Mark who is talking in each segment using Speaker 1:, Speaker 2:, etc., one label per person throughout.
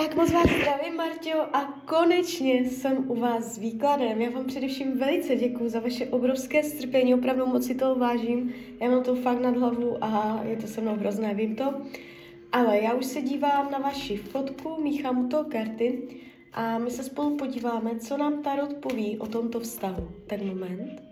Speaker 1: Tak moc vás zdravím, Marťo, a konečně jsem u vás s výkladem. Já vám především velice děkuji za vaše obrovské strpení, opravdu moc si toho vážím. Já mám to fakt nad hlavu a je to se mnou hrozné, vím to. Ale já už se dívám na vaši fotku, míchám u toho karty a my se spolu podíváme, co nám Tarot poví o tomto vztahu. Ten moment.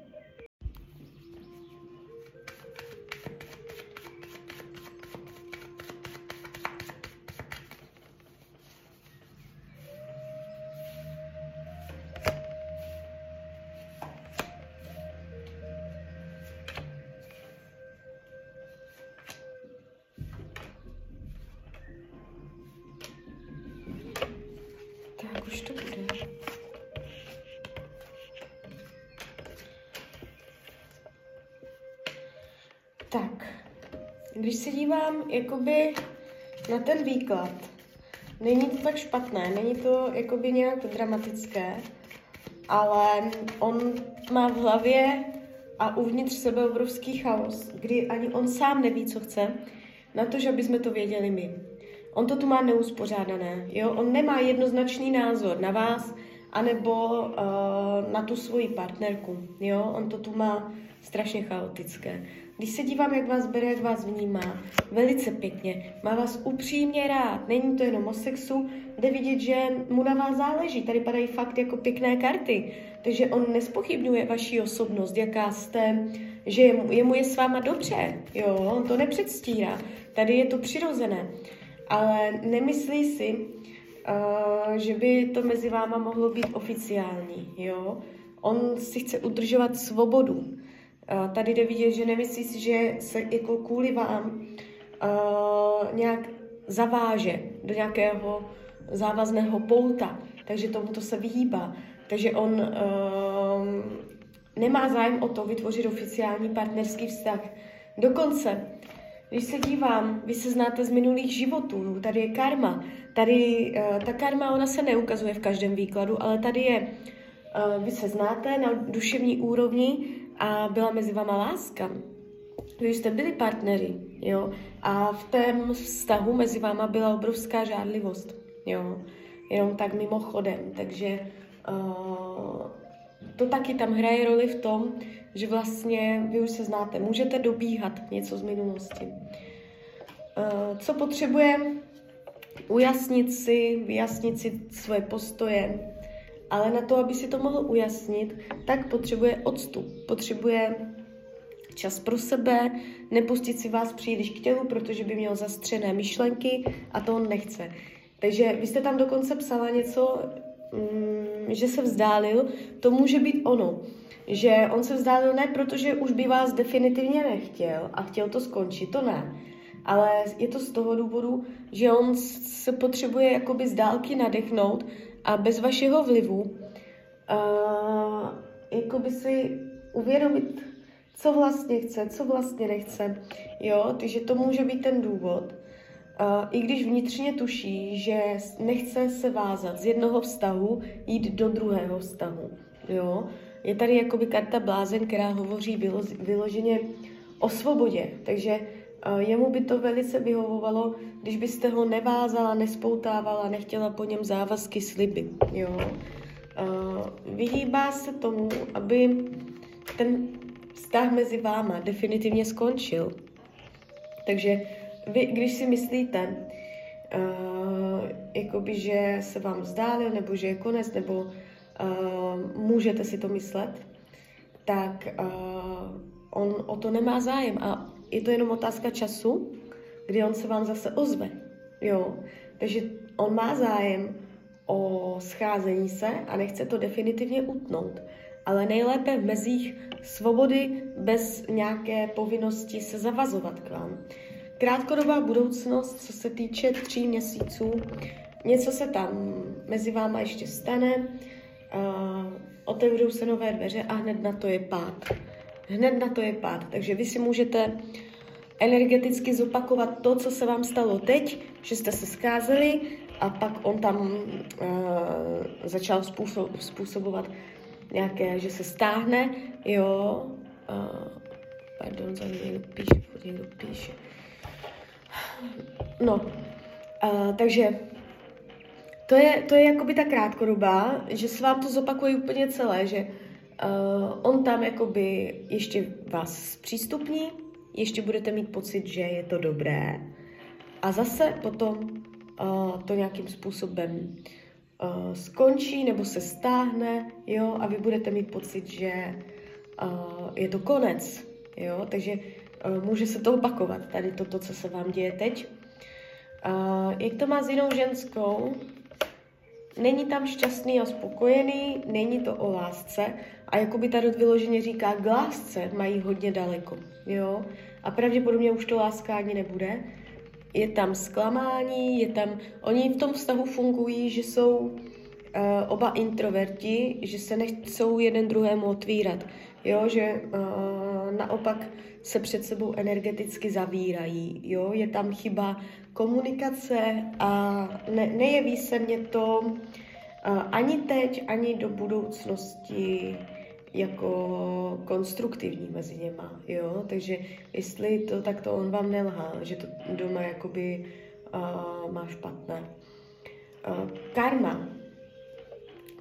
Speaker 1: Když se dívám jakoby na ten výklad, není to tak špatné, není to jakoby nějak dramatické, ale on má v hlavě a uvnitř sebe obrovský chaos, kdy ani on sám neví, co chce, na to, že aby jsme to věděli my. On to tu má neuspořádané, jo? On nemá jednoznačný názor na vás, anebo uh, na tu svoji partnerku, jo? On to tu má strašně chaotické. Když se dívám, jak vás bere, jak vás vnímá, velice pěkně, má vás upřímně rád, není to jenom o sexu, jde vidět, že mu na vás záleží, tady padají fakt jako pěkné karty, takže on nespochybňuje vaši osobnost, jaká jste, že jemu, jemu je s váma dobře, jo, on to nepředstírá, tady je to přirozené. Ale nemyslí si, uh, že by to mezi váma mohlo být oficiální, jo. On si chce udržovat svobodu. Tady jde vidět, že nemyslí si, že se jako kvůli vám nějak zaváže do nějakého závazného pouta, takže tomu to se vyhýbá. Takže on nemá zájem o to vytvořit oficiální partnerský vztah. Dokonce když se dívám, vy se znáte z minulých životů, tady je karma. Tady uh, ta karma, ona se neukazuje v každém výkladu, ale tady je, uh, vy se znáte na duševní úrovni a byla mezi váma láska. Vy jste byli partnery, jo, a v tom vztahu mezi váma byla obrovská žádlivost, jo, jenom tak mimochodem, takže uh, to taky tam hraje roli v tom, že vlastně vy už se znáte, můžete dobíhat něco z minulosti. Uh, co potřebuje? Ujasnit si, vyjasnit si svoje postoje, ale na to, aby si to mohl ujasnit, tak potřebuje odstup, potřebuje čas pro sebe, nepustit si vás příliš k tělu, protože by měl zastřené myšlenky a to on nechce. Takže vy jste tam dokonce psala něco, mm, že se vzdálil, to může být ono že on se vzdálil ne protože už by vás definitivně nechtěl a chtěl to skončit, to ne. Ale je to z toho důvodu, že on se potřebuje jakoby z dálky nadechnout a bez vašeho vlivu uh, jakoby si uvědomit, co vlastně chce, co vlastně nechce. Jo, takže to může být ten důvod. Uh, I když vnitřně tuší, že nechce se vázat z jednoho vztahu, jít do druhého vztahu. Jo, je tady jakoby karta blázen, která hovoří vylo, vyloženě o svobodě. Takže jemu by to velice vyhovovalo, když byste ho nevázala, nespoutávala, nechtěla po něm závazky, sliby. Jo? Vyhýbá se tomu, aby ten vztah mezi váma definitivně skončil. Takže vy, když si myslíte, uh, jakoby, že se vám vzdálil, nebo že je konec, nebo uh, můžete si to myslet, tak uh, on o to nemá zájem a je to jenom otázka času, kdy on se vám zase ozve. Jo? Takže on má zájem o scházení se a nechce to definitivně utnout. Ale nejlépe v mezích svobody bez nějaké povinnosti se zavazovat k vám. Krátkodobá budoucnost, co se týče tří měsíců, něco se tam mezi váma ještě stane, uh, otevřou se nové dveře a hned na to je pád. Hned na to je pád. Takže vy si můžete energeticky zopakovat to, co se vám stalo teď, že jste se skázeli a pak on tam uh, začal způsob, způsobovat nějaké, že se stáhne, jo, uh, pardon, za někdo píše, někdo píše. No, uh, takže to je, to je jakoby ta krátkodoba, že se vám to zopakuje úplně celé, že uh, on tam jakoby ještě vás přístupní, ještě budete mít pocit, že je to dobré. A zase potom uh, to nějakým způsobem uh, skončí nebo se stáhne, jo, a vy budete mít pocit, že uh, je to konec, jo, takže uh, může se to opakovat, tady toto, co se vám děje teď. Uh, jak to má s jinou ženskou, není tam šťastný a spokojený, není to o lásce. A jakoby tady vyloženě říká, k lásce mají hodně daleko, jo, a pravděpodobně už to láska ani nebude. Je tam zklamání, je tam, oni v tom vztahu fungují, že jsou uh, oba introverti, že se nechcou jeden druhému otvírat, jo, že uh, naopak se před sebou energeticky zavírají, jo, je tam chyba komunikace a ne, nejeví se mně to ani teď, ani do budoucnosti jako konstruktivní mezi něma, jo, takže jestli to, tak to on vám nelhá, že to doma jakoby uh, má špatné. Uh, karma,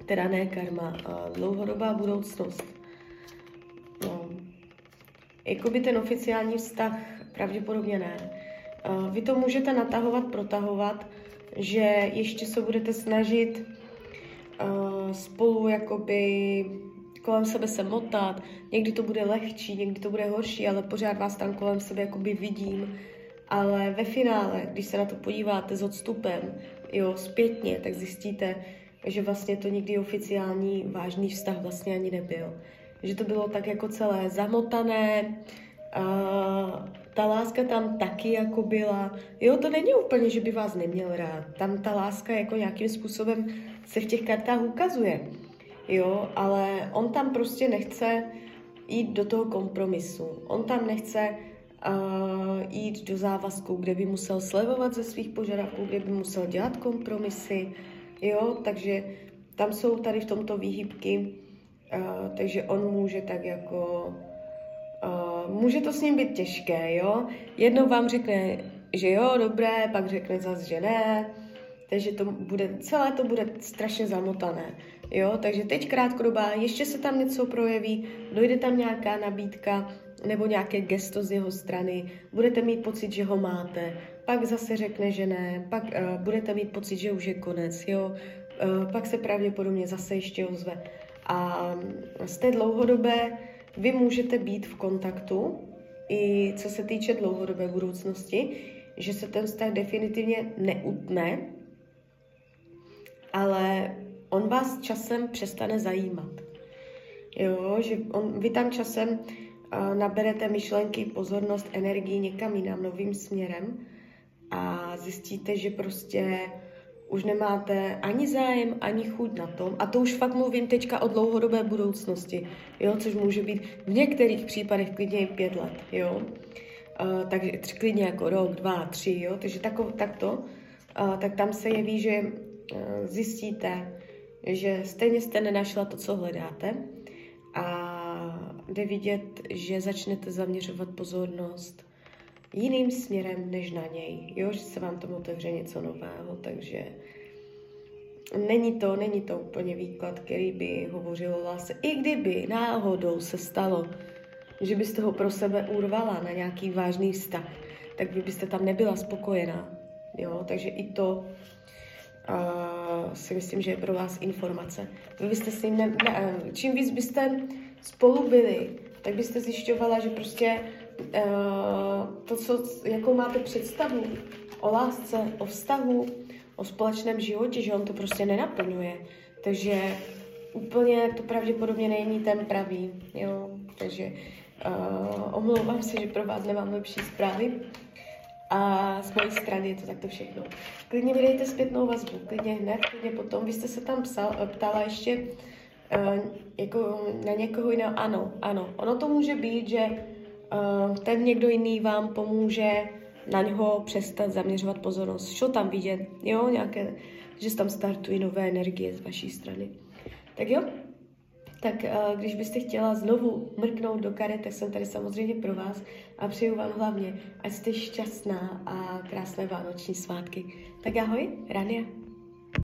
Speaker 1: teda ne karma, uh, dlouhodobá budoucnost. Jakoby ten oficiální vztah pravděpodobně ne. Vy to můžete natahovat, protahovat, že ještě se budete snažit spolu jakoby kolem sebe se motat, někdy to bude lehčí, někdy to bude horší, ale pořád vás tam kolem sebe jakoby vidím. Ale ve finále, když se na to podíváte s odstupem, jo, zpětně, tak zjistíte, že vlastně to nikdy oficiální vážný vztah vlastně ani nebyl. Že to bylo tak jako celé zamotané, a ta láska tam taky jako byla. Jo, to není úplně, že by vás neměl rád. Tam ta láska jako nějakým způsobem se v těch kartách ukazuje jo, ale on tam prostě nechce jít do toho kompromisu. On tam nechce uh, jít do závazku, kde by musel slevovat ze svých požadavků, kde by musel dělat kompromisy, jo, takže tam jsou tady v tomto výhybky, uh, takže on může tak jako, uh, může to s ním být těžké, jo, jednou vám řekne, že jo, dobré, pak řekne zase, že ne, takže to bude, celé to bude strašně zamotané. Jo, takže teď krátkodobá, ještě se tam něco projeví, dojde tam nějaká nabídka nebo nějaké gesto z jeho strany, budete mít pocit, že ho máte, pak zase řekne, že ne, pak uh, budete mít pocit, že už je konec, jo, uh, pak se pravděpodobně zase ještě ozve. A z té dlouhodobé vy můžete být v kontaktu, i co se týče dlouhodobé budoucnosti, že se ten vztah definitivně neutne, ale on vás časem přestane zajímat. Jo, že on, vy tam časem uh, naberete myšlenky, pozornost, energii někam jinam, novým směrem a zjistíte, že prostě už nemáte ani zájem, ani chuť na tom. A to už fakt mluvím teďka o dlouhodobé budoucnosti, jo, což může být v některých případech klidně i pět let, jo. Uh, takže klidně jako rok, dva, tři, jo, takže tako, takto, uh, tak tam se jeví, že uh, zjistíte, že stejně jste nenašla to, co hledáte a jde vidět, že začnete zaměřovat pozornost jiným směrem než na něj, jo, že se vám tomu otevře něco nového, takže není to, není to úplně výklad, který by hovořil o lásce. I kdyby náhodou se stalo, že byste ho pro sebe urvala na nějaký vážný vztah, tak vy byste tam nebyla spokojená. Jo? Takže i to uh, si myslím, že je pro vás informace. Vy byste si ne, ne, čím víc byste spolu byli, tak byste zjišťovala, že prostě to, co, jakou máte představu o lásce, o vztahu, o společném životě, že on to prostě nenaplňuje. Takže úplně to pravděpodobně není ten pravý, jo. Takže uh, omlouvám se, že pro vás nemám lepší zprávy. A z mojí strany je to takto všechno. Klidně vydejte zpětnou vazbu, klidně hned, klidně potom. Vy jste se tam psal, ptala ještě uh, jako na někoho jiného. Ano, ano. Ono to může být, že ten někdo jiný vám pomůže na něho přestat zaměřovat pozornost. Šlo tam vidět, jo, nějaké, že tam startují nové energie z vaší strany. Tak jo, tak eh, když byste chtěla znovu mrknout do karet, tak jsem tady samozřejmě pro vás a přeju vám hlavně, ať jste šťastná a krásné vánoční svátky. Tak ahoj, Rania.